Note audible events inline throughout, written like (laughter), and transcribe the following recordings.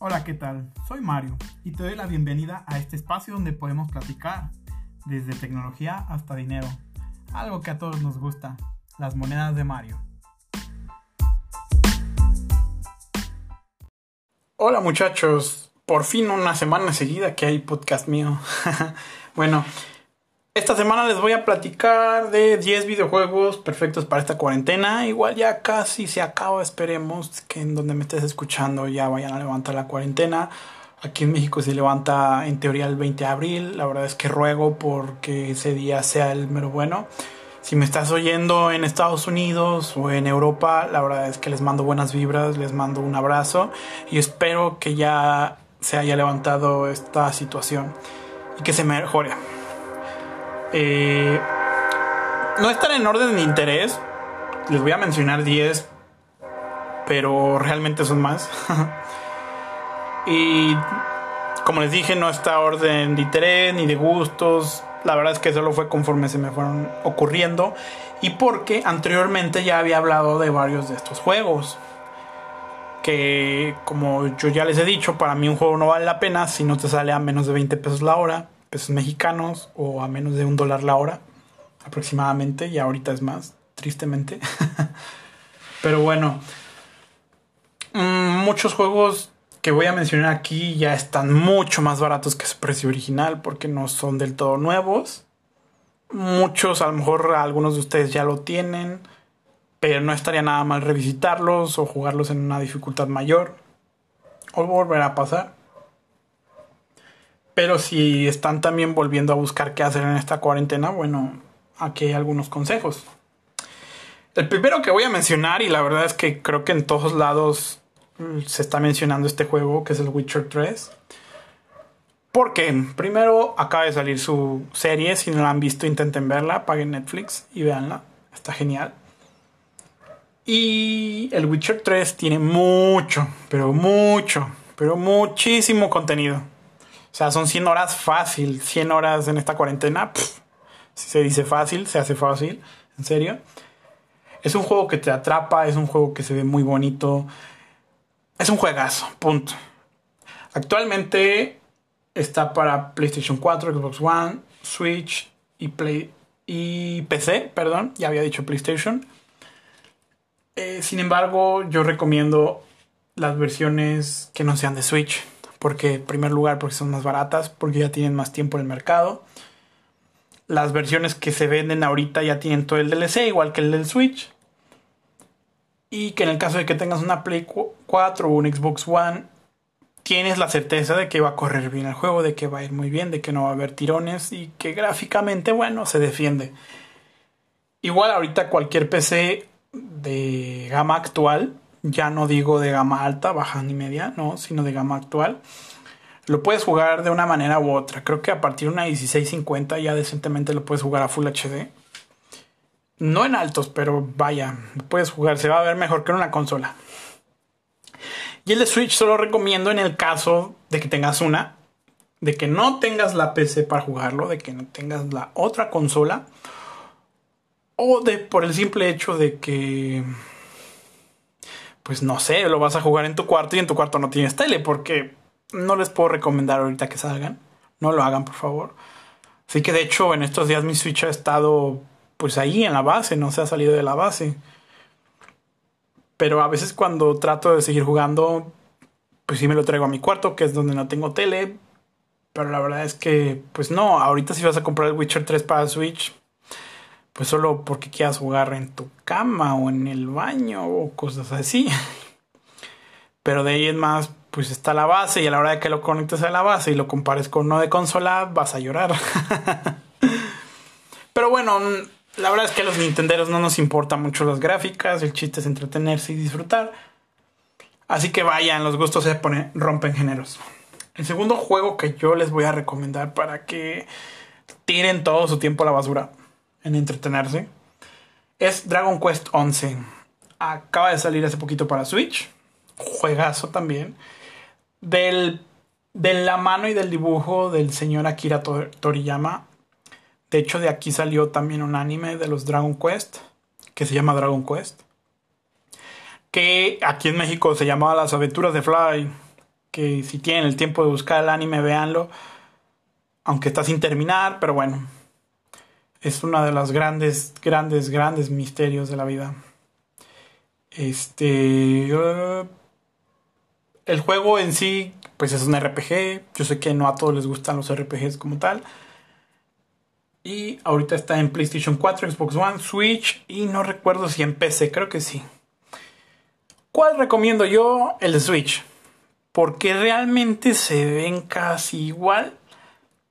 Hola, ¿qué tal? Soy Mario y te doy la bienvenida a este espacio donde podemos platicar desde tecnología hasta dinero, algo que a todos nos gusta, las monedas de Mario. Hola muchachos, por fin una semana seguida que hay podcast mío. (laughs) bueno, esta semana les voy a platicar de 10 videojuegos perfectos para esta cuarentena. Igual ya casi se acaba, esperemos que en donde me estés escuchando ya vayan a levantar la cuarentena. Aquí en México se levanta en teoría el 20 de abril. La verdad es que ruego porque ese día sea el mero bueno. Si me estás oyendo en Estados Unidos o en Europa, la verdad es que les mando buenas vibras, les mando un abrazo y espero que ya se haya levantado esta situación y que se mejore. Eh, no están en orden de interés. Les voy a mencionar 10, pero realmente son más. (laughs) y como les dije, no está orden de interés ni de gustos. La verdad es que solo fue conforme se me fueron ocurriendo. Y porque anteriormente ya había hablado de varios de estos juegos. Que como yo ya les he dicho, para mí un juego no vale la pena si no te sale a menos de 20 pesos la hora pesos mexicanos o a menos de un dólar la hora aproximadamente y ahorita es más, tristemente. (laughs) Pero bueno, mm, muchos juegos que voy a mencionar aquí ya están mucho más baratos que su precio original porque no son del todo nuevos. Muchos, a lo mejor algunos de ustedes ya lo tienen, pero no estaría nada mal revisitarlos o jugarlos en una dificultad mayor. O volver a pasar. Pero si están también volviendo a buscar qué hacer en esta cuarentena, bueno, aquí hay algunos consejos. El primero que voy a mencionar, y la verdad es que creo que en todos lados mm, se está mencionando este juego, que es el Witcher 3. Porque primero acaba de salir su serie, si no la han visto intenten verla, paguen Netflix y véanla, está genial. Y el Witcher 3 tiene mucho, pero mucho, pero muchísimo contenido. O sea, son 100 horas fácil, 100 horas en esta cuarentena. si se dice fácil, se hace fácil, en serio. Es un juego que te atrapa, es un juego que se ve muy bonito. Es un juegazo, punto. Actualmente está para PlayStation 4, Xbox One, Switch y, Play y PC, perdón, ya había dicho PlayStation. Eh, sin embargo, yo recomiendo las versiones que no sean de Switch porque en primer lugar porque son más baratas, porque ya tienen más tiempo en el mercado. Las versiones que se venden ahorita ya tienen todo el DLC, igual que el del Switch. Y que en el caso de que tengas una Play 4 o un Xbox One, tienes la certeza de que va a correr bien el juego, de que va a ir muy bien, de que no va a haber tirones y que gráficamente, bueno, se defiende. Igual ahorita cualquier PC de gama actual ya no digo de gama alta, baja ni media, no, sino de gama actual. Lo puedes jugar de una manera u otra. Creo que a partir de una 1650 ya decentemente lo puedes jugar a Full HD. No en altos, pero vaya, puedes jugar, se va a ver mejor que en una consola. Y el Switch solo recomiendo en el caso de que tengas una, de que no tengas la PC para jugarlo, de que no tengas la otra consola, o de por el simple hecho de que pues no sé, lo vas a jugar en tu cuarto y en tu cuarto no tienes tele, porque no les puedo recomendar ahorita que salgan. No lo hagan, por favor. Así que de hecho, en estos días mi Switch ha estado pues ahí en la base, no se ha salido de la base. Pero a veces cuando trato de seguir jugando, pues sí me lo traigo a mi cuarto, que es donde no tengo tele. Pero la verdad es que, pues no, ahorita si vas a comprar el Witcher 3 para Switch, pues solo porque quieras jugar en tu cama o en el baño o cosas así. (laughs) Pero de ahí en más, pues está la base y a la hora de que lo conectes a la base y lo compares con uno de consola, vas a llorar. (laughs) Pero bueno, la verdad es que a los nintenderos no nos importan mucho las gráficas, el chiste es entretenerse y disfrutar. Así que vayan, los gustos se ponen, rompen géneros. El segundo juego que yo les voy a recomendar para que tiren todo su tiempo a la basura en entretenerse es Dragon Quest 11. Acaba de salir hace poquito para Switch. Juegazo también. Del, de la mano y del dibujo del señor Akira Toriyama. De hecho, de aquí salió también un anime de los Dragon Quest. Que se llama Dragon Quest. Que aquí en México se llamaba Las aventuras de Fly. que si tienen el tiempo de buscar el anime, véanlo. Aunque está sin terminar, pero bueno. Es uno de los grandes, grandes, grandes misterios de la vida. Este. Uh, el juego en sí, pues es un RPG. Yo sé que no a todos les gustan los RPGs como tal. Y ahorita está en PlayStation 4, Xbox One, Switch y no recuerdo si en PC, creo que sí. ¿Cuál recomiendo yo? El de Switch. Porque realmente se ven casi igual.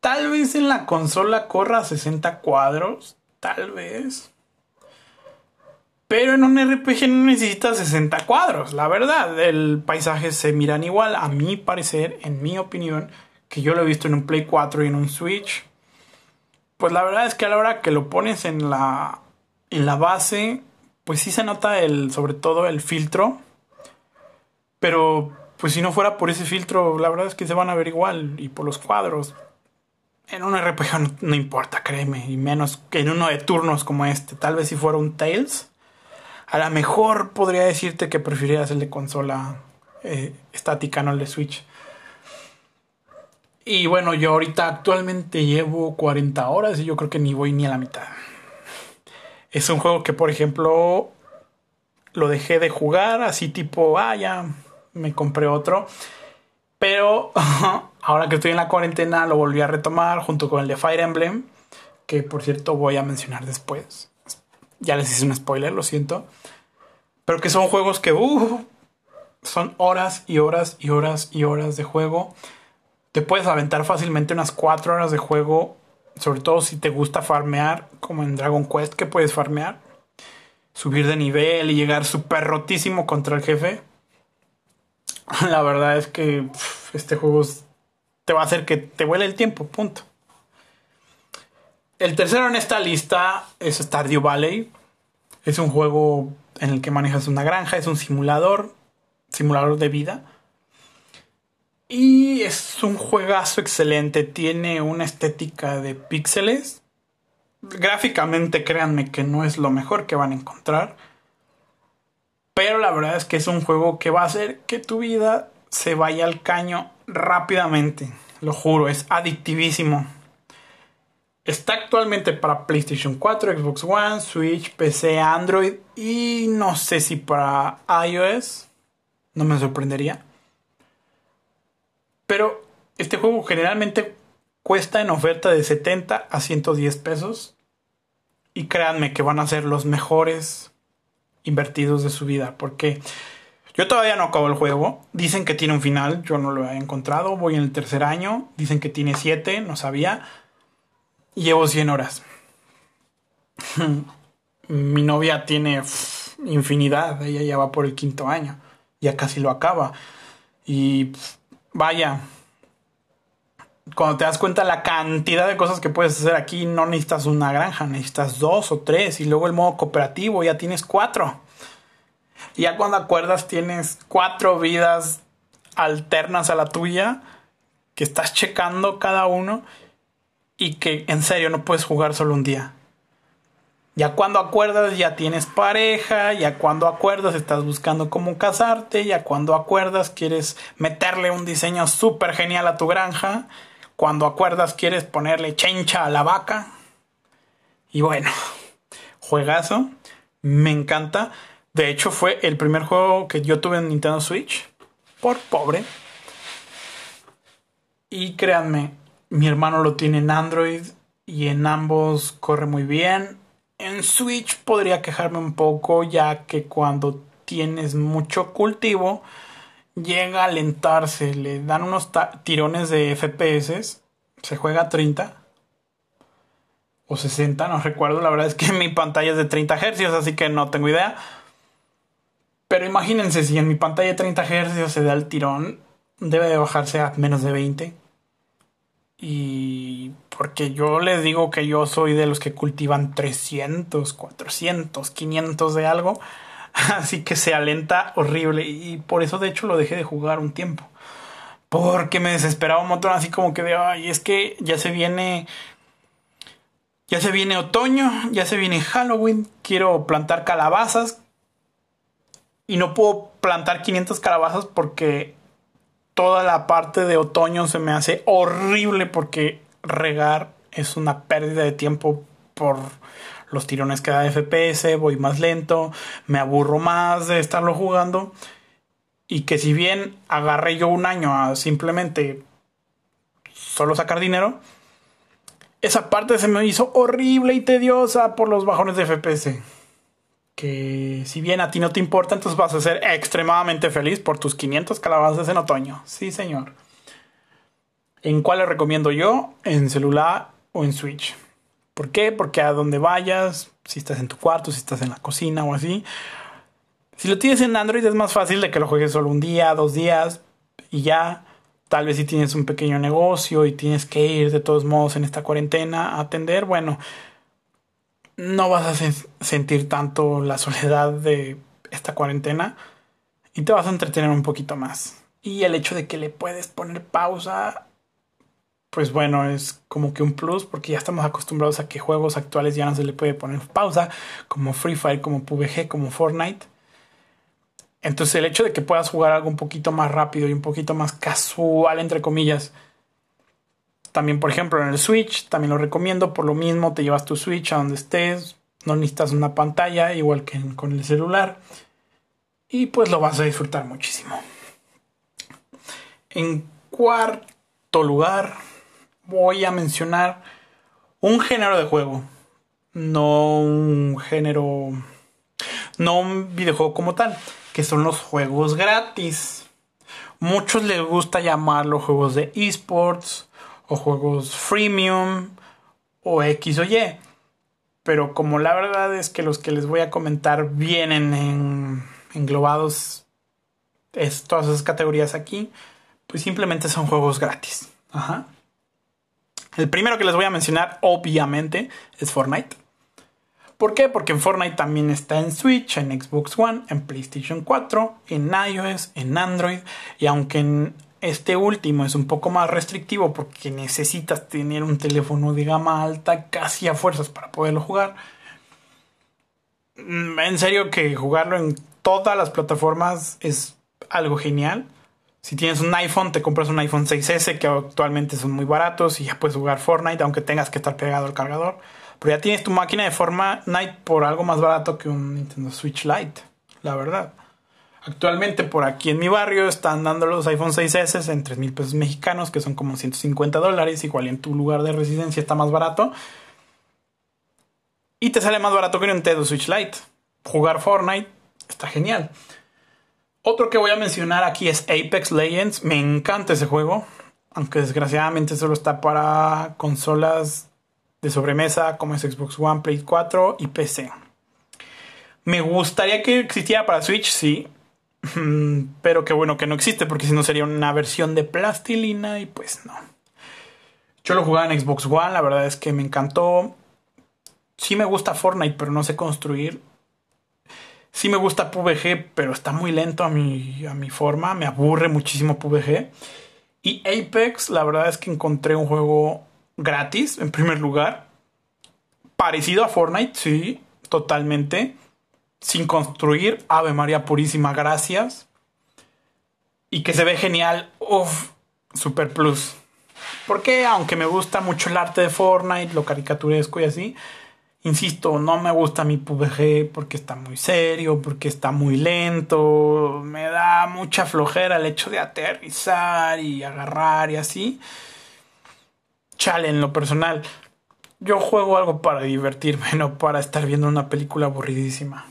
Tal vez en la consola corra 60 cuadros. Tal vez. Pero en un RPG no necesitas 60 cuadros. La verdad, el paisaje se miran igual. A mi parecer, en mi opinión, que yo lo he visto en un Play 4 y en un Switch. Pues la verdad es que a la hora que lo pones en la, en la base, pues sí se nota el, sobre todo el filtro. Pero pues si no fuera por ese filtro, la verdad es que se van a ver igual. Y por los cuadros. En un RPG no, importa, créeme. Y menos que en uno de turnos como este. Tal vez si fuera un Tales. A lo mejor podría decirte que preferirías el de consola eh, estática, no el de Switch. Y bueno, yo ahorita actualmente llevo 40 horas y yo creo que ni voy ni a la mitad. Es un juego que, por ejemplo, lo dejé de jugar así tipo, ah, ya me compré otro. Pero (laughs) ahora que estoy en la cuarentena lo volví a retomar junto con el de Fire Emblem, que por cierto voy a mencionar después. Ya les hice un spoiler, lo siento. Pero que son juegos que uh, son horas y horas y horas y horas de juego te puedes aventar fácilmente unas 4 horas de juego, sobre todo si te gusta farmear, como en Dragon Quest, que puedes farmear, subir de nivel y llegar súper rotísimo contra el jefe. (laughs) La verdad es que este juego te va a hacer que te vuele el tiempo, punto. El tercero en esta lista es Stardew Valley. Es un juego en el que manejas una granja, es un simulador, simulador de vida y es un juegazo excelente, tiene una estética de píxeles. Gráficamente créanme que no es lo mejor que van a encontrar. Pero la verdad es que es un juego que va a hacer que tu vida se vaya al caño rápidamente. Lo juro, es adictivísimo. Está actualmente para PlayStation 4, Xbox One, Switch, PC, Android y no sé si para iOS. No me sorprendería. Pero este juego generalmente cuesta en oferta de 70 a 110 pesos. Y créanme que van a ser los mejores invertidos de su vida. Porque yo todavía no acabo el juego. Dicen que tiene un final. Yo no lo he encontrado. Voy en el tercer año. Dicen que tiene 7. No sabía. Y llevo 100 horas. (laughs) Mi novia tiene infinidad. Ella ya va por el quinto año. Ya casi lo acaba. Y vaya, cuando te das cuenta la cantidad de cosas que puedes hacer aquí, no necesitas una granja, necesitas dos o tres. Y luego el modo cooperativo, ya tienes cuatro. Ya cuando acuerdas, tienes cuatro vidas alternas a la tuya, que estás checando cada uno y que en serio no puedes jugar solo un día. Ya cuando acuerdas ya tienes pareja, ya cuando acuerdas estás buscando cómo casarte, ya cuando acuerdas quieres meterle un diseño súper genial a tu granja, cuando acuerdas quieres ponerle chencha a la vaca. Y bueno, (laughs) juegazo, me encanta. De hecho fue el primer juego que yo tuve en Nintendo Switch, por pobre. Y créanme, mi hermano lo tiene en Android y en ambos corre muy bien en Switch podría quejarme un poco ya que cuando tienes mucho cultivo llega a alentarse, le dan unos tirones de FPS, se juega a 30 o 60, no recuerdo, la verdad es que (laughs) mi pantalla es de 30 Hz, así que no tengo idea. Pero imagínense si en mi pantalla de 30 Hz se da el tirón, debe de bajarse a menos de 20. Y porque yo les digo que yo soy de los que cultivan 300, 400, 500 de algo. (laughs) Así que se alenta horrible. Y por eso de hecho lo dejé de jugar un tiempo. Porque me desesperaba un montón así como que de, ay, es que ya se viene... Ya se viene otoño, ya se viene Halloween, quiero plantar calabazas. Y no puedo plantar 500 calabazas porque toda la parte de otoño se me hace horrible porque regar es una pérdida de tiempo por los tirones que da FPS, voy más lento, me aburro más de estarlo jugando. Y que si bien agarré yo un año a simplemente solo sacar dinero, esa parte se me hizo horrible y tediosa por los bajones de FPS. Que si bien a ti no te importa, entonces vas a ser extremadamente feliz por tus 500 calabazas en otoño. Sí, señor. ¿En cuál le recomiendo yo? En celular o en Switch. ¿Por qué? Porque a donde vayas, si estás en tu cuarto, si estás en la cocina o así, si lo tienes en Android es más fácil de que lo juegues solo un día, dos días y ya. Tal vez si tienes un pequeño negocio y tienes que ir de todos modos en esta cuarentena a atender, bueno, no vas a sentir tanto la soledad de esta cuarentena y te vas a entretener un poquito más. Y el hecho de que le puedes poner pausa, pues bueno, es como que un plus porque ya estamos acostumbrados a que juegos actuales ya no se le puede poner pausa, como Free Fire, como PUBG, como Fortnite. Entonces el hecho de que puedas jugar algo un poquito más rápido y un poquito más casual, entre comillas, también por ejemplo en el Switch, también lo recomiendo, por lo mismo te llevas tu Switch a donde estés, no necesitas una pantalla, igual que con el celular, y pues lo vas a disfrutar muchísimo. En cuarto lugar, voy a mencionar un género de juego, no un género, no un videojuego como tal que son los juegos gratis. Muchos les gusta llamarlos juegos de esports o juegos freemium o X o Y. Pero como la verdad es que los que les voy a comentar vienen en, englobados es, todas esas categorías aquí, pues simplemente son juegos gratis. Ajá. El primero que les voy a mencionar, obviamente, es Fortnite. ¿Por qué? Porque en Fortnite también está en Switch, en Xbox One, en PlayStation 4, en iOS, en Android. Y aunque en este último es un poco más restrictivo porque necesitas tener un teléfono de gama alta casi a fuerzas para poderlo jugar. Mm, en serio que jugarlo en todas las plataformas es algo genial. Si tienes un iPhone, te compras un iPhone 6S que actualmente son muy baratos y ya puedes jugar Fortnite aunque tengas que estar pegado al cargador. Pero ya tienes tu máquina de forma Night por algo más barato que un Nintendo Switch Lite, la verdad. Actualmente por aquí en mi barrio están dando los iPhone 6S en 3 mil pesos mexicanos, que son como 150 dólares. Igual en tu lugar de residencia está más barato. Y te sale más barato que un Nintendo Switch Lite. Jugar Fortnite está genial. Otro que voy a mencionar aquí es Apex Legends. Me encanta ese juego. Aunque desgraciadamente solo está para consolas de sobremesa como es Xbox One, Play 4 y PC. Me gustaría que existiera para Switch, sí. Pero que bueno que no existe porque si no sería una versión de plastilina y pues no. Yo lo jugaba en Xbox One, la verdad es que me encantó. Sí me gusta Fortnite, pero no sé construir. Sí me gusta PUBG, pero está muy lento a mi, a mi forma. Me aburre muchísimo PUBG. Y Apex, la verdad es que encontré un juego gratis, en primer lugar. Parecido a Fortnite, sí, totalmente. Sin construir. Ave María Purísima, gracias. Y que se ve genial. Uf, super plus. Porque aunque me gusta mucho el arte de Fortnite, lo caricaturesco y así, insisto, no me gusta mi PUBG porque está muy serio, porque está muy lento, me da mucha flojera el hecho de aterrizar y agarrar y así chale en lo personal. Yo juego algo para divertirme, (laughs) no para estar viendo una película aburridísima.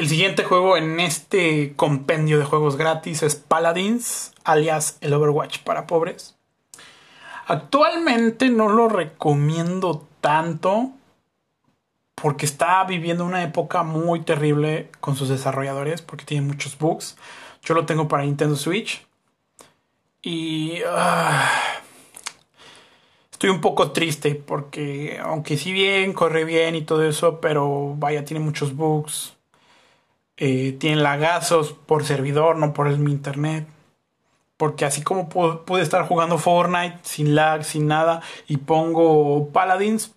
El siguiente juego en este compendio de juegos gratis es Paladins, alias el Overwatch para pobres. Actualmente no lo recomiendo tanto porque está viviendo una época muy terrible con sus desarrolladores porque tiene muchos bugs. Yo lo tengo para Nintendo Switch y ah, estoy un poco triste porque aunque si bien corre bien y todo eso, pero vaya, tiene muchos bugs. Eh, tiene lagazos por servidor, no por el, mi internet. Porque así como pude, estar jugando Fortnite sin lag, sin nada, y pongo Paladins,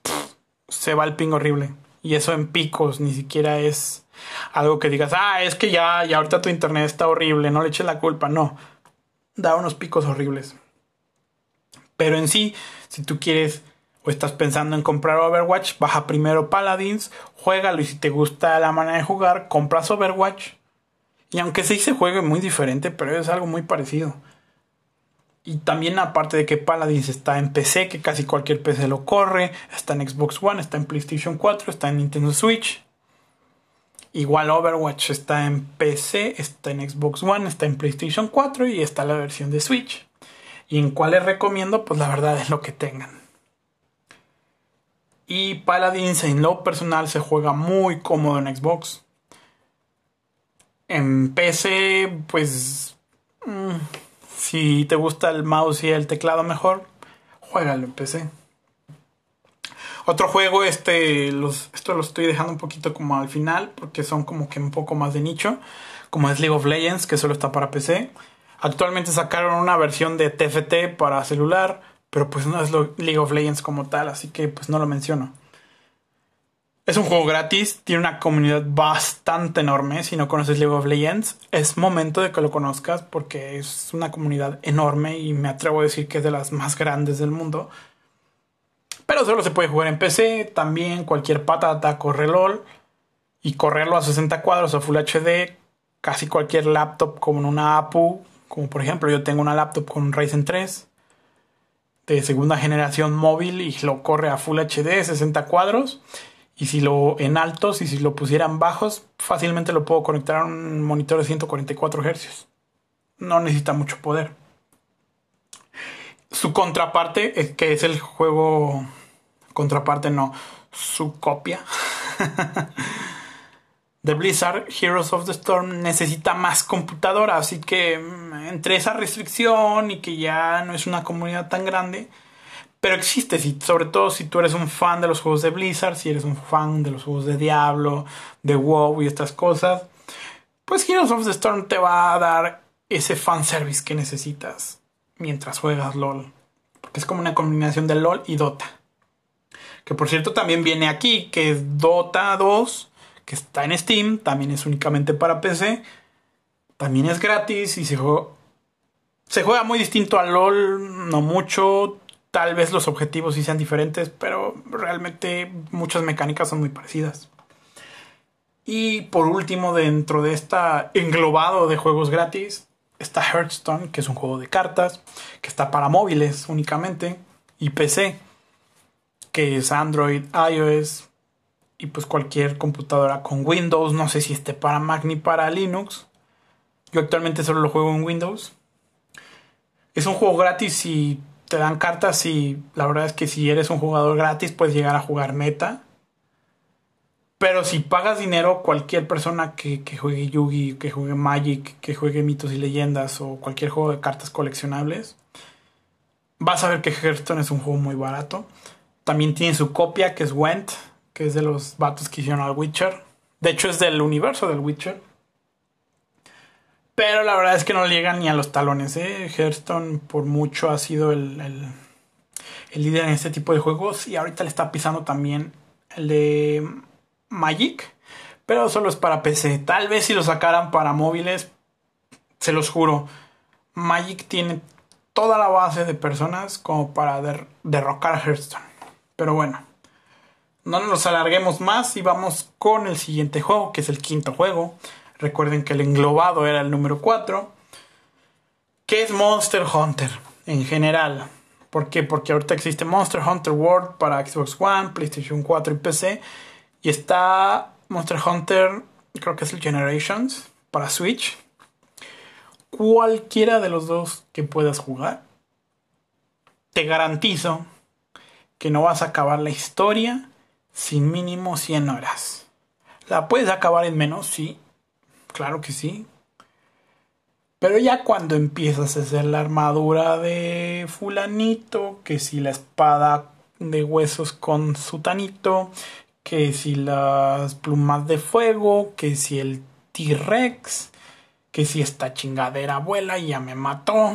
se va el ping horrible. Y eso en picos, ni siquiera es algo que digas, ah, es que ya, ya ahorita tu internet está horrible, no le eches la culpa, no. Da unos picos horribles. Pero en sí, si tú quieres o estás pensando en comprar Overwatch, baja primero Paladins, juégalo y si te gusta la manera de jugar, compras Overwatch. Y aunque sí se juegue muy diferente, pero es algo muy parecido. Y también aparte de que Paladins está en PC, que casi cualquier PC lo corre, está en Xbox One, está en PlayStation 4, está en Nintendo Switch. Igual Overwatch está en PC, está en Xbox One, está en PlayStation 4 y está la versión de Switch. Y en cuál les recomiendo, pues la verdad es lo que tengan. Y Paladins en lo personal se juega muy cómodo en Xbox. En PC, pues... Mm, si te gusta el mouse y el teclado mejor, juégalo en PC. Otro juego, este, los, esto lo estoy dejando un poquito como al final, porque son como que un poco más de nicho, como es League of Legends, que solo está para PC. Actualmente sacaron una versión de TFT para celular, pero pues no es League of Legends como tal, así que pues no lo menciono. Es un juego gratis, tiene una comunidad bastante enorme. Si no conoces League of Legends, es momento de que lo conozcas porque es una comunidad enorme y me atrevo a decir que es de las más grandes del mundo. Pero solo se puede jugar en PC, también cualquier patata corre LOL y correrlo a 60 cuadros o Full HD, casi cualquier laptop como una APU, como por ejemplo yo tengo una laptop con un Ryzen 3 de segunda generación móvil y lo corre a Full HD 60 cuadros y si lo en altos y si lo pusieran bajos fácilmente lo puedo conectar a un monitor de 144 Hz. No necesita mucho poder. Su contraparte, eh, que es el juego contraparte, no, su copia (laughs) de Blizzard, Heroes of the Storm, necesita más computadora. Así que mm, entre esa restricción y que ya no es una comunidad tan grande, pero existe, sobre todo si tú eres un fan de los juegos de Blizzard, si eres un fan de los juegos de Diablo, de WoW y estas cosas, pues Heroes of the Storm te va a dar ese fanservice que necesitas mientras juegas LOL. Porque es como una combinación de LOL y Dota. Que por cierto también viene aquí, que es Dota 2 que está en Steam, también es únicamente para PC, también es gratis y se juega, se juega muy distinto a LOL, no mucho, tal vez los objetivos sí sean diferentes, pero realmente muchas mecánicas son muy parecidas. Y por último, dentro de esta englobado de juegos gratis, está Hearthstone, que es un juego de cartas, que está para móviles únicamente, y PC, que es Android, iOS, y pues cualquier computadora con Windows. No sé si esté para Mac ni para Linux. Yo actualmente solo lo juego en Windows. Es un juego gratis y te dan cartas y la verdad es que si eres un jugador gratis puedes llegar a jugar meta. Pero si pagas dinero, cualquier persona que, que juegue Yugi, que juegue Magic, que juegue mitos y leyendas o cualquier juego de cartas coleccionables, vas a ver que Hearthstone es un juego muy barato. También tiene su copia que es Went, que es de los vatos que hicieron al Witcher. De hecho, es del universo del Witcher. Pero la verdad es que no le llegan ni a los talones. ¿eh? Hearthstone por mucho ha sido el, el, líder en este tipo de juegos. Y ahorita le está pisando también el de Magic. Pero solo es para PC. Tal vez si lo sacaran para móviles, se los juro. Magic tiene toda la base de personas como para derrocar a Hearthstone. Pero bueno no nos alarguemos más y vamos con el siguiente juego, que es el quinto juego. Recuerden que el englobado era el número 4, que es Monster Hunter en general. ¿Por qué? Porque ahorita existe Monster Hunter World para Xbox One, PlayStation 4 y PC. Y está Monster Hunter, creo que es el Generations, para Switch. Cualquiera de los dos que puedas jugar, te garantizo que no vas a acabar la historia sin mínimo 100 horas. ¿La puedes acabar en menos? Sí, claro que sí. Pero ya cuando empiezas a hacer la armadura de fulanito, que si la espada de huesos con sutanito, que si las plumas de fuego, que si el T-Rex, que si esta chingadera vuela y ya me mató.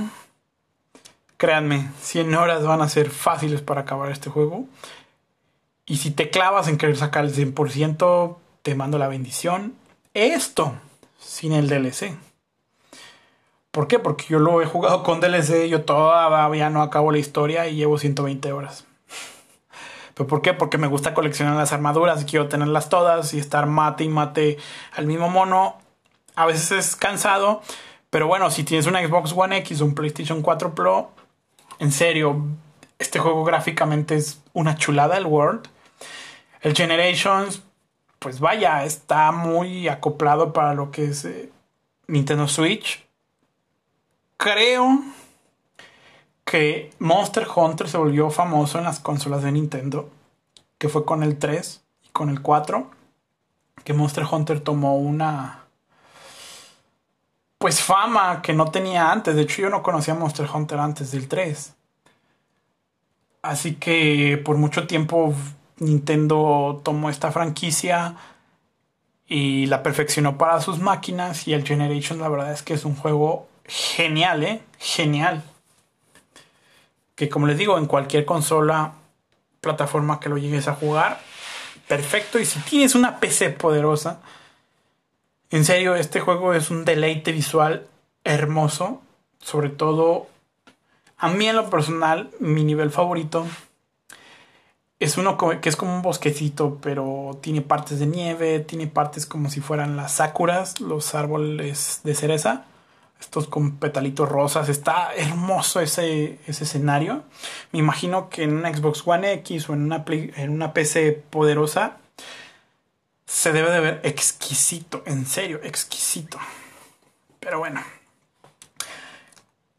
Créanme, 100 horas van a ser fáciles para acabar este juego. Y si te clavas en querer sacar el 100%, te mando la bendición. esto sin el DLC. ¿Por qué? Porque yo lo he jugado con DLC, yo todavía no acabo la historia y llevo 120 horas. ¿Pero por qué? Porque me gusta coleccionar las armaduras, quiero tenerlas todas y estar mate y mate al mismo mono. A veces es cansado, pero bueno, si tienes una Xbox One X o un PlayStation 4 Pro, en serio, este juego gráficamente es una chulada el World. El Generations, pues vaya, está muy acoplado para lo que es eh, Nintendo Switch. Creo que Monster Hunter se volvió famoso en las consolas de Nintendo, que fue con el 3 y con el 4, que Monster Hunter tomó una pues fama que no tenía antes. De hecho, yo no conocía Monster Hunter antes del 3. Así que por mucho tiempo Nintendo tomó esta franquicia y la perfeccionó para sus máquinas y el Generation la verdad es que es un juego genial, ¿eh? Genial. Que como les digo, en cualquier consola, plataforma que lo llegues a jugar, perfecto. Y si tienes una PC poderosa, en serio, este juego es un deleite visual hermoso. Sobre todo, a mí en lo personal, mi nivel favorito es uno que es como un bosquecito, pero tiene partes de nieve, tiene partes como si fueran las sakuras, los árboles de cereza, estos con petalitos rosas. Está hermoso ese, ese escenario. Me imagino que en una Xbox One X o en una, en una PC poderosa se debe de ver exquisito, en serio, exquisito. Pero bueno.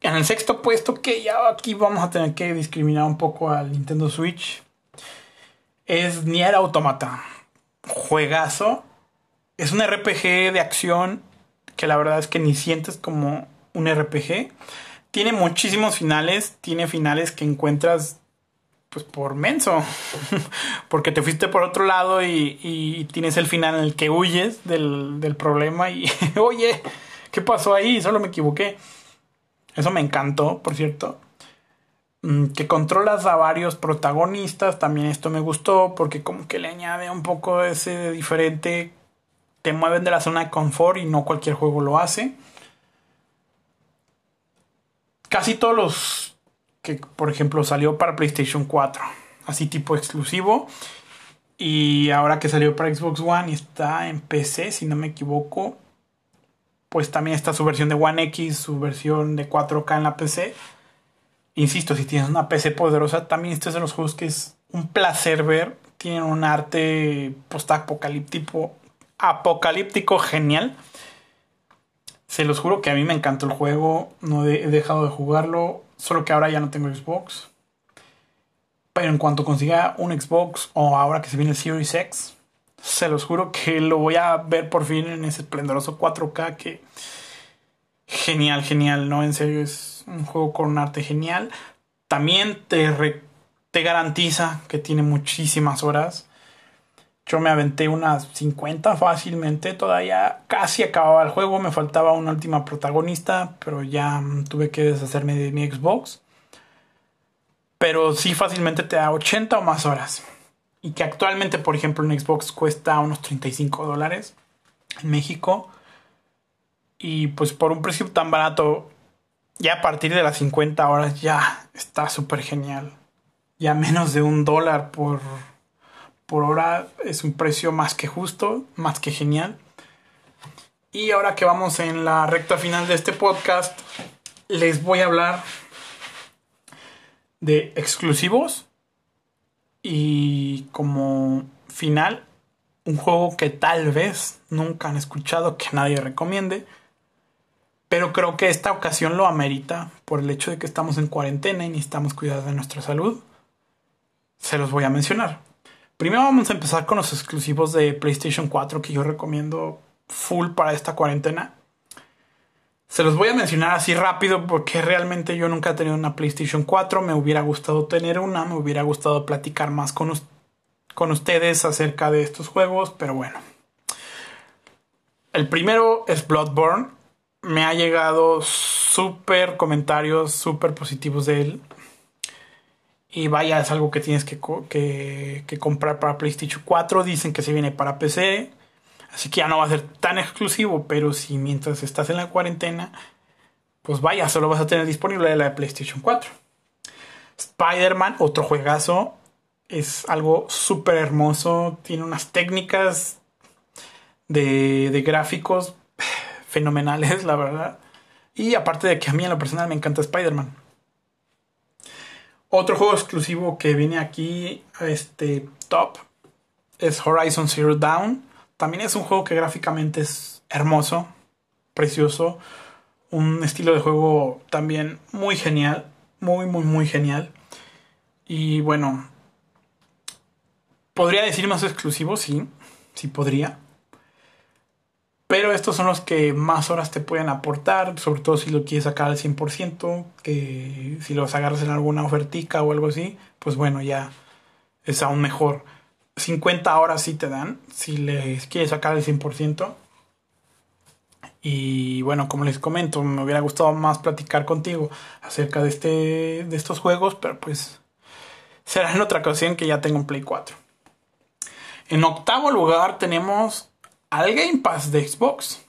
En el sexto puesto, que ya aquí vamos a tener que discriminar un poco al Nintendo Switch es Nier Automata. Juegazo. Es un RPG de acción que la verdad es que ni sientes como un RPG. Tiene muchísimos finales. Tiene finales que encuentras pues por menso. (laughs) Porque te fuiste por otro lado y, tienes el final en el que huyes del, del problema y (laughs) oye, ¿qué pasó ahí? Solo me equivoqué. Eso me encantó, por cierto. Mm, que controlas a varios protagonistas. También esto me gustó porque como que le añade un poco ese diferente. Te mueven de la zona de confort y no cualquier juego lo hace. Casi todos los que, por ejemplo, salió para PlayStation 4, así tipo exclusivo. Y ahora que salió para Xbox One y está en PC, si no me equivoco, pues también está su versión de One X, su versión de 4K en la PC Insisto, si tienes una PC poderosa, también este es de los juegos que es un placer ver. Tienen un arte post-apocalíptico apocalíptico genial. Se los juro que a mí me encantó el juego. No he dejado de jugarlo. Solo que ahora ya no tengo Xbox. Pero en cuanto consiga un Xbox o ahora que se viene el Series X, se los juro que lo voy a ver por fin en ese esplendoroso 4K que genial, genial, ¿no? En serio es un juego con arte genial. También te, te garantiza que tiene muchísimas horas. Yo me aventé unas 50 fácilmente, todavía casi acababa el juego, me faltaba una última protagonista, pero ya tuve que deshacerme de mi Xbox. Pero sí fácilmente te da 80 o más horas. Y que actualmente, por ejemplo, en Xbox cuesta unos 35 dólares en México. Y pues por un precio tan barato ya a partir de las 50 horas ya está súper genial. Ya menos de un dólar por, por hora es un precio más que justo, más que genial. Y ahora que vamos en la recta final de este podcast, les voy a hablar de exclusivos y como final un juego que tal vez nunca han escuchado, que nadie recomiende pero creo que esta ocasión lo amerita por el hecho de que estamos en cuarentena y necesitamos cuidar de nuestra salud. Se los voy a mencionar. Primero vamos a empezar con los exclusivos de PlayStation 4 que yo recomiendo full para esta cuarentena. Se los voy a mencionar así rápido porque realmente yo nunca he tenido una PlayStation 4. Me hubiera gustado tener una, me hubiera gustado platicar más con, con ustedes acerca de estos juegos, pero bueno. El primero es Bloodborne me ha llegado súper comentarios súper positivos de él. Y vaya, es algo que tienes que, que, comprar para PlayStation 4. Dicen que se viene para PC. Así que ya no va a ser tan exclusivo, pero si mientras estás en la cuarentena, pues vaya, solo vas a tener disponible la de PlayStation 4. Spider-Man, otro juegazo, es algo súper hermoso, tiene unas técnicas de, de gráficos fenomenales, (laughs) la verdad. Y aparte de que a mí en lo personal me encanta Spider-Man. Otro juego exclusivo que viene aquí este top es Horizon Zero Dawn. También es un juego que gráficamente es hermoso, precioso. Un estilo de juego también muy genial. Muy, muy, muy genial. Y bueno, podría decir más exclusivo, sí, sí podría. Pero estos son los que más horas te pueden aportar, sobre todo si lo quieres sacar al 100%, que si los agarras en alguna ofertica o algo así, pues bueno, ya es aún mejor. 50 horas sí te dan, si les quieres sacar el 100%. Y bueno, como les comento, me hubiera gustado más platicar contigo acerca de, este, de estos juegos, pero pues será en otra ocasión que ya tengo un Play 4. En octavo lugar tenemos al Game Pass de Xbox.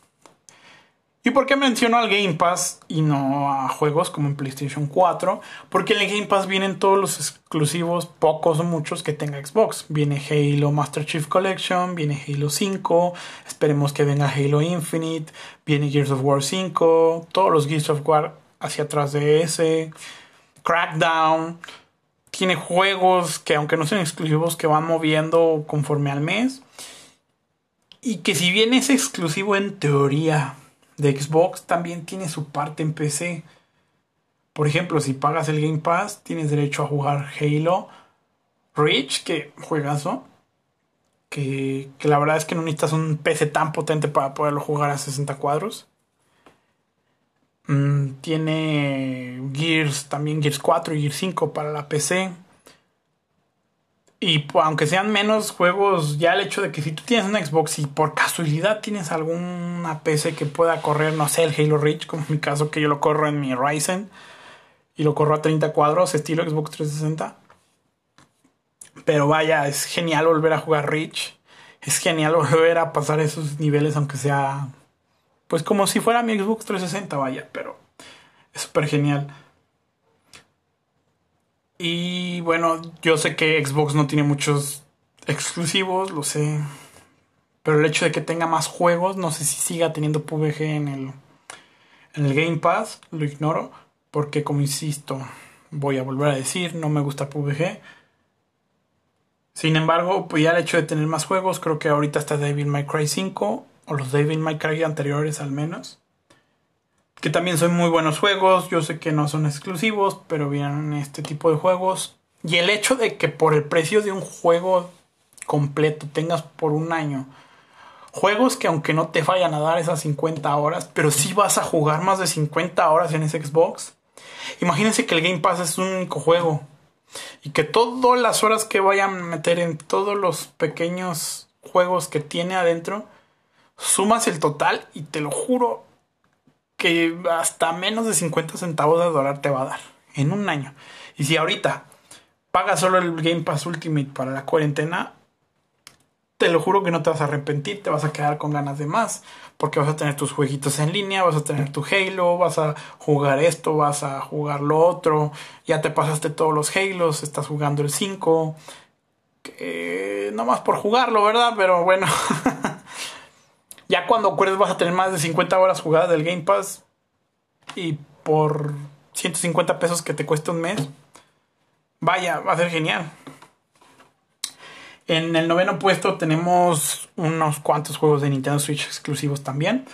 ¿Y por qué menciono al Game Pass y no a juegos como en PlayStation 4? Porque en el Game Pass vienen todos los exclusivos, pocos o muchos que tenga Xbox. Viene Halo Master Chief Collection, viene Halo 5, esperemos que venga Halo Infinite, viene Gears of War 5, todos los Gears of War hacia atrás de ese, Crackdown. Tiene juegos que aunque no sean exclusivos que van moviendo conforme al mes. Y que si bien es exclusivo en teoría de Xbox, también tiene su parte en PC. Por ejemplo, si pagas el Game Pass, tienes derecho a jugar Halo Reach, que juegazo. Que, que la verdad es que no necesitas un PC tan potente para poderlo jugar a 60 cuadros. Mm, tiene Gears, también Gears 4 y Gears 5 para la PC. Y aunque sean menos juegos, ya el hecho de que si tú tienes una Xbox y por casualidad tienes alguna PC que pueda correr, no sé, el Halo Reach, como en mi caso que yo lo corro en mi Ryzen y lo corro a 30 cuadros, estilo Xbox 360. Pero vaya, es genial volver a jugar Reach. Es genial volver a pasar esos niveles, aunque sea pues como si fuera mi Xbox 360, vaya, pero es súper genial. Y bueno, yo sé que Xbox no tiene muchos exclusivos, lo sé. Pero el hecho de que tenga más juegos, no sé si siga teniendo PUBG en el, en el Game Pass, lo ignoro. Porque como insisto, voy a volver a decir, no me gusta PUBG. Sin embargo, pues ya el hecho de tener más juegos, creo que ahorita está Devil May Cry 5, o los Devil May Cry anteriores al menos que también son muy buenos juegos. Yo sé que no son exclusivos, pero vienen este tipo de juegos. Y el hecho de que por el precio de un juego completo tengas por un año juegos que aunque no te vayan a dar esas 50 horas, pero sí vas a jugar más de 50 horas en ese Xbox. Imagínense que el Game Pass es un único juego y que todas las horas que vayan a meter en todos los pequeños juegos que tiene adentro, sumas el total y te lo juro, que hasta menos de 50 centavos de dólar te va a dar en un año. Y si ahorita pagas solo el Game Pass Ultimate para la cuarentena, te lo juro que no te vas a arrepentir, te vas a quedar con ganas de más, porque vas a tener tus jueguitos en línea, vas a tener tu Halo, vas a jugar esto, vas a jugar lo otro, ya te pasaste todos los Halos, estás jugando el 5, no más por jugarlo, ¿verdad? Pero bueno. (laughs) Ya cuando acuerdes vas a tener más de 50 horas jugadas del Game Pass y por 150 pesos que te cuesta un mes, vaya, va a ser genial. En el noveno puesto tenemos unos cuantos juegos de Nintendo Switch exclusivos también.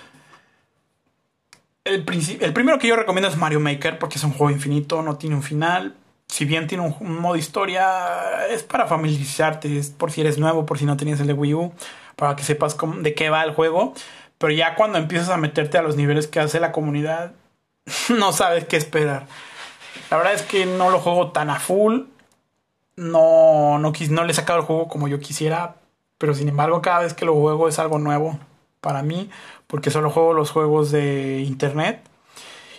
El, el, primero que yo recomiendo es Mario Maker porque es un juego infinito, no tiene un final. Si bien tiene un, modo historia, es para familiarizarte, es por si eres nuevo, por si no tenías el de Wii U para que sepas de qué va el juego. Pero ya cuando empiezas a meterte a los niveles que hace la comunidad, (laughs) no sabes qué esperar. La verdad es que no lo juego tan a full. No, no, no le he sacado el juego como yo quisiera. Pero sin embargo, cada vez que lo juego es algo nuevo para mí. Porque solo juego los juegos de internet.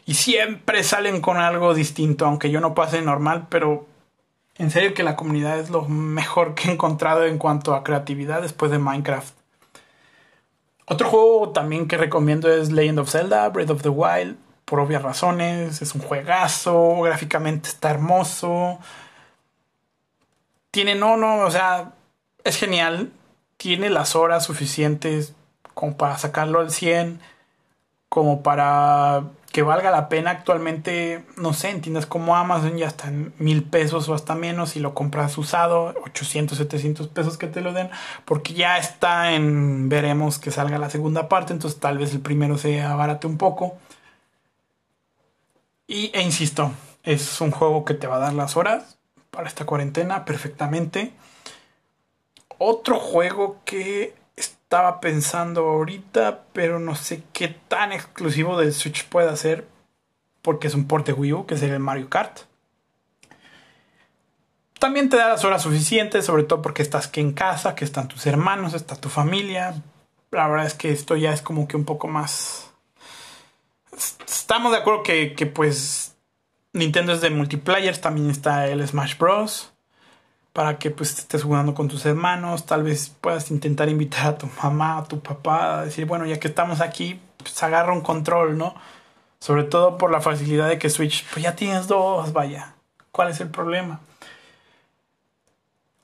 Y siempre salen con algo distinto. Aunque yo no pase normal. Pero en serio que la comunidad es lo mejor que he encontrado en cuanto a creatividad después de Minecraft. Otro juego también que recomiendo es Legend of Zelda, Breath of the Wild, por obvias razones. Es un juegazo, gráficamente está hermoso. Tiene, no, no, o sea, es genial. Tiene las horas suficientes como para sacarlo al 100, como para que valga la pena actualmente, no sé, entiendes como Amazon ya está en mil pesos o hasta menos y lo compras usado, 800, 700 pesos que te lo den, porque ya está en, veremos que salga la segunda parte, entonces tal vez el primero se abarate un poco. Y, e insisto, es un juego que te va a dar las horas para esta cuarentena perfectamente. Otro juego que estaba pensando ahorita, pero no sé qué tan exclusivo del Switch puede ser, porque es un porte Wii U, que es el Mario Kart. También te da las horas suficientes, sobre todo porque estás que en casa, que están tus hermanos, está tu familia. La verdad es que esto ya es como que un poco más... Estamos de acuerdo que, que pues Nintendo es de multiplayer, también está el Smash Bros para que pues estés jugando con tus hermanos, tal vez puedas intentar invitar a tu mamá, a tu papá, a decir, bueno, ya que estamos aquí, pues agarra un control, ¿no? Sobre todo por la facilidad de que Switch, pues ya tienes dos, vaya, ¿cuál es el problema?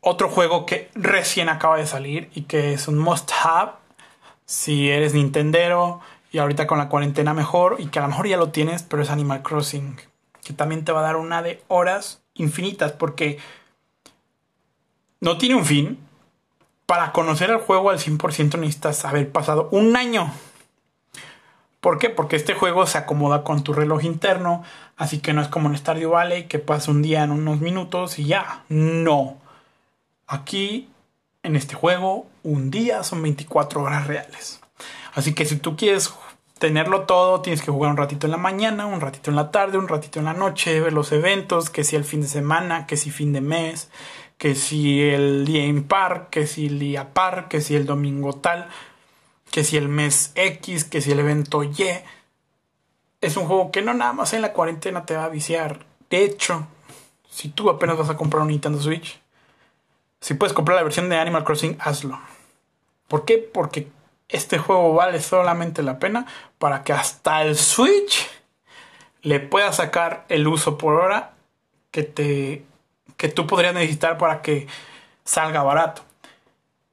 Otro juego que recién acaba de salir y que es un must have si eres Nintendero y ahorita con la cuarentena mejor y que a lo mejor ya lo tienes, pero es Animal Crossing, que también te va a dar una de horas infinitas porque no tiene un fin. Para conocer el juego al 100% necesitas haber pasado un año. ¿Por qué? Porque este juego se acomoda con tu reloj interno, así que no es como en Stardew Valley que pasa un día en unos minutos y ya. No. Aquí, en este juego, un día son 24 horas reales. Así que si tú quieres tenerlo todo, tienes que jugar un ratito en la mañana, un ratito en la tarde, un ratito en la noche, ver los eventos, que si el fin de semana, que si fin de mes, que si el día impar, que si el día par, que si el domingo tal, que si el mes X, que si el evento Y. Es un juego que no nada más en la cuarentena te va a viciar. De hecho, si tú apenas vas a comprar un Nintendo Switch, si puedes comprar la versión de Animal Crossing, hazlo. ¿Por qué? Porque este juego vale solamente la pena para que hasta el Switch le pueda sacar el uso por hora que te que tú podrías necesitar para que salga barato.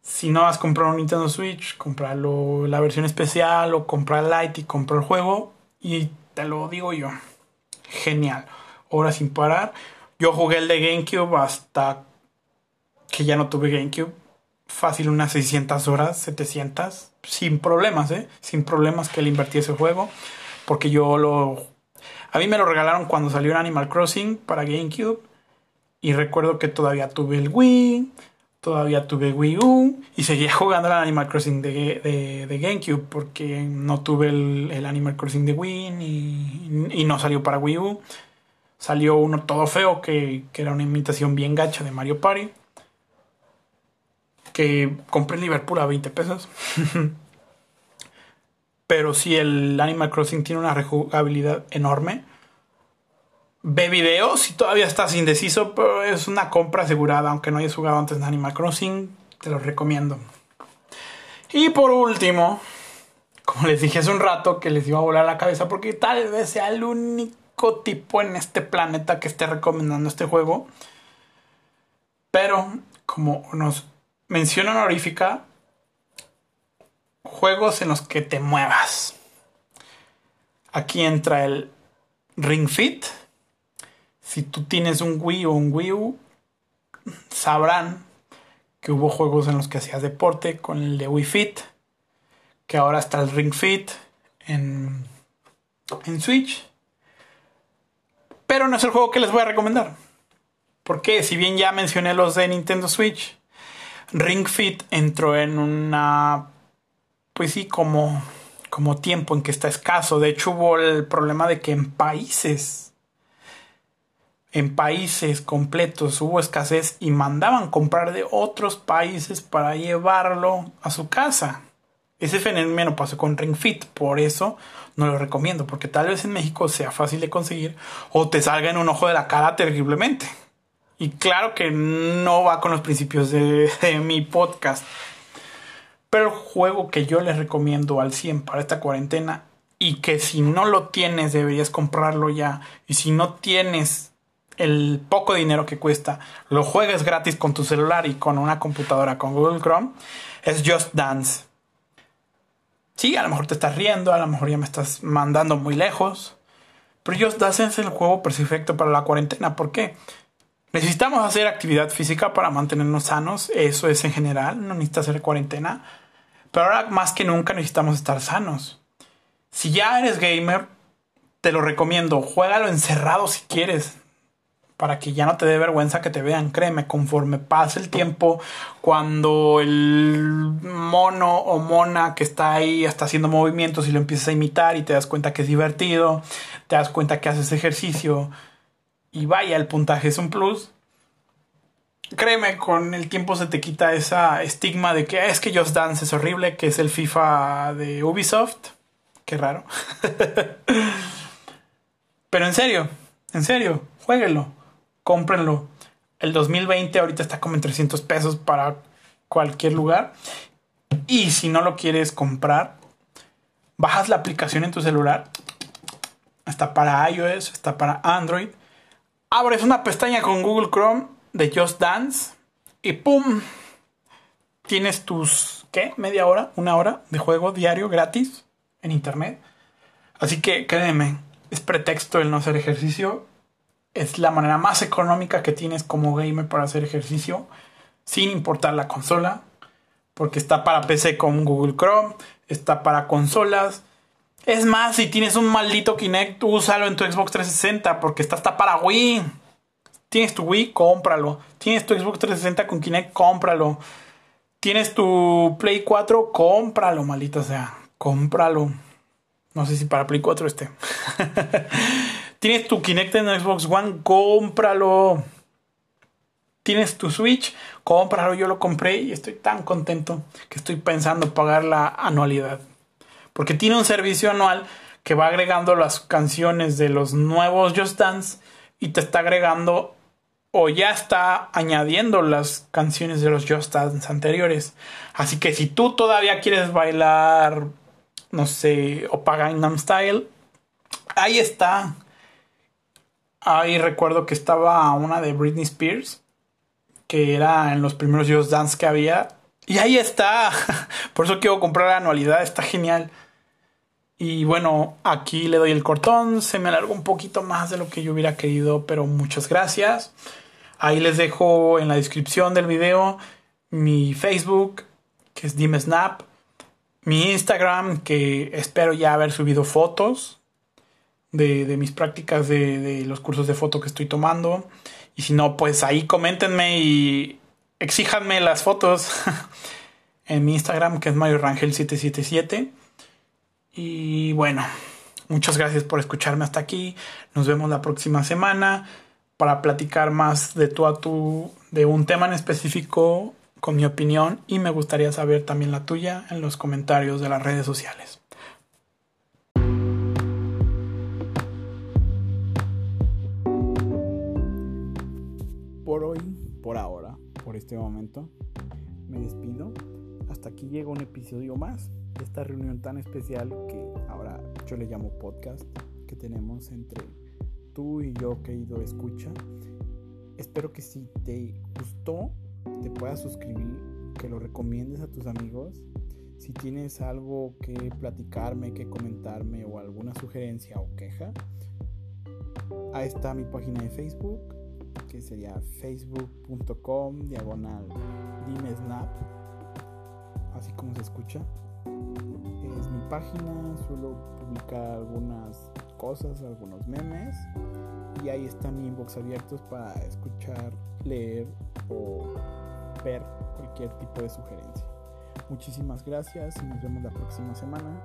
Si no has comprado un Nintendo Switch, comprarlo la versión especial o comprar Lite y comprar el juego. Y te lo digo yo. Genial. Horas sin parar. Yo jugué el de GameCube hasta que ya no tuve GameCube. Fácil unas 600 horas, 700. Sin problemas, ¿eh? Sin problemas que le invertí ese juego. Porque yo lo... A mí me lo regalaron cuando salió en Animal Crossing para GameCube. Y recuerdo que todavía tuve el Wii, todavía tuve Wii U y seguía (laughs) jugando al Animal Crossing de, de, GameCube porque no tuve el, Animal Crossing de Wii y, no salió para Wii U. Salió uno todo feo que, que, era una imitación bien gacha de Mario Party. Que compré en Liverpool a 20 pesos. (laughs) Pero sí, el Animal Crossing tiene una rejugabilidad enorme ve videos si todavía estás indeciso, pero es una compra asegurada, aunque no hayas jugado antes en Animal Crossing, te lo recomiendo. Y por último, como les dije hace un rato que les iba a volar la cabeza porque tal vez sea el único tipo en este planeta que esté recomendando este juego. Pero como nos menciona honorífica, juegos en los que te muevas. Aquí entra el Ring Fit si tú tienes un Wii o un Wii U, sabrán que hubo juegos en los que hacías deporte con el de Wii Fit, que ahora está el Ring Fit en, en Switch. Pero no es el juego que les voy a recomendar. Porque si bien ya mencioné los de Nintendo Switch, Ring Fit entró en una... Pues sí, como, como tiempo en que está escaso. De hecho hubo el problema de que en países en países completos hubo escasez y mandaban comprar de otros países para llevarlo a su casa. Ese fenómeno pasó con Ring Fit, por eso no lo recomiendo, porque tal vez en México sea fácil de conseguir o te salga en un ojo de la cara terriblemente. Y claro que no va con los principios de, (laughs) mi podcast. Pero el juego que yo les recomiendo al 100 para esta cuarentena y que si no lo tienes deberías comprarlo ya y si no tienes el poco dinero que cuesta, lo juegues gratis con tu celular y con una computadora con Google Chrome, es Just Dance. Sí, a lo mejor te estás riendo, a lo mejor ya me estás mandando muy lejos, pero Just Dance es el juego perfecto para la cuarentena. ¿Por qué? Necesitamos hacer actividad física para mantenernos sanos, eso es en general, no necesitas hacer cuarentena, pero ahora más que nunca necesitamos estar sanos. Si ya eres gamer, te lo recomiendo, juégalo encerrado si quieres, para que ya no te dé vergüenza que te vean. Créeme, conforme pase el tiempo, cuando el mono o mona que está ahí está haciendo movimientos y lo empiezas a imitar y te das cuenta que es divertido, te das cuenta que haces ejercicio y vaya, el puntaje es un plus. Créeme, con el tiempo se te quita esa estigma de que ah, es que Just Dance es horrible, que es el FIFA de Ubisoft. Qué raro. (laughs) Pero en serio, en serio, jueguenlo cómprenlo. El 2020 ahorita está como en 300 pesos para cualquier lugar. Y si no lo quieres comprar, bajas la aplicación en tu celular. Está para iOS, está para Android. Abres una pestaña con Google Chrome de Just Dance y ¡pum! Tienes tus, ¿qué? Media hora, una hora de juego diario gratis en internet. Así que créeme, es pretexto el no hacer ejercicio es la manera más económica que tienes como gamer para hacer ejercicio sin importar la consola. Porque está para PC con Google Chrome, está para consolas. Es más, si tienes un maldito Kinect, úsalo en tu Xbox 360 porque está hasta para Wii. Tienes tu Wii, cómpralo. Tienes tu Xbox 360 con Kinect, cómpralo. Tienes tu Play 4, cómpralo, maldita sea. Cómpralo. No sé si para Play 4 esté. (laughs) Tienes tu Kinect en Xbox One, cómpralo. Tienes tu Switch, cómpralo. Yo lo compré y estoy tan contento que estoy pensando pagar la anualidad. Porque tiene un servicio anual que va agregando las canciones de los nuevos Just Dance y te está agregando o ya está añadiendo las canciones de los Just Dance anteriores. Así que si tú todavía quieres bailar, no sé, o Gangnam Style, ahí está. Ahí recuerdo que estaba una de Britney Spears, que era en los primeros Just Dance que había. Y ahí está. (laughs) Por eso quiero comprar la anualidad, está genial. Y bueno, aquí le doy el cortón. Se me alargó un poquito más de lo que yo hubiera querido, pero muchas gracias. Ahí les dejo en la descripción del video mi Facebook, que es Dime Snap. Mi Instagram, que espero ya haber subido fotos de, mis prácticas de, los cursos de foto que estoy tomando. Y si no, pues ahí coméntenme y exíjanme las fotos (laughs) en mi Instagram, que es Mario Rangel 777. Y bueno, muchas gracias por escucharme hasta aquí. Nos vemos la próxima semana para platicar más de tú a tú de un tema en específico con mi opinión y me gustaría saber también la tuya en los comentarios de las redes sociales. Por ahora, por este momento, me despido. Hasta aquí llega un episodio más de esta reunión tan especial que ahora yo le llamo podcast que tenemos entre tú y yo, querido escucha. Espero que si te gustó, te puedas suscribir, que lo recomiendes a tus amigos. Si tienes algo que platicarme, que comentarme o alguna sugerencia o queja, ahí está mi página de Facebook que sería facebook.com diagonal dimesnap, así como se escucha. Es mi página, suelo publicar algunas cosas, algunos memes y ahí está mi inbox abiertos para escuchar, leer o ver cualquier tipo de sugerencia. Muchísimas gracias y nos vemos la próxima semana.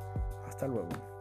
Hasta luego.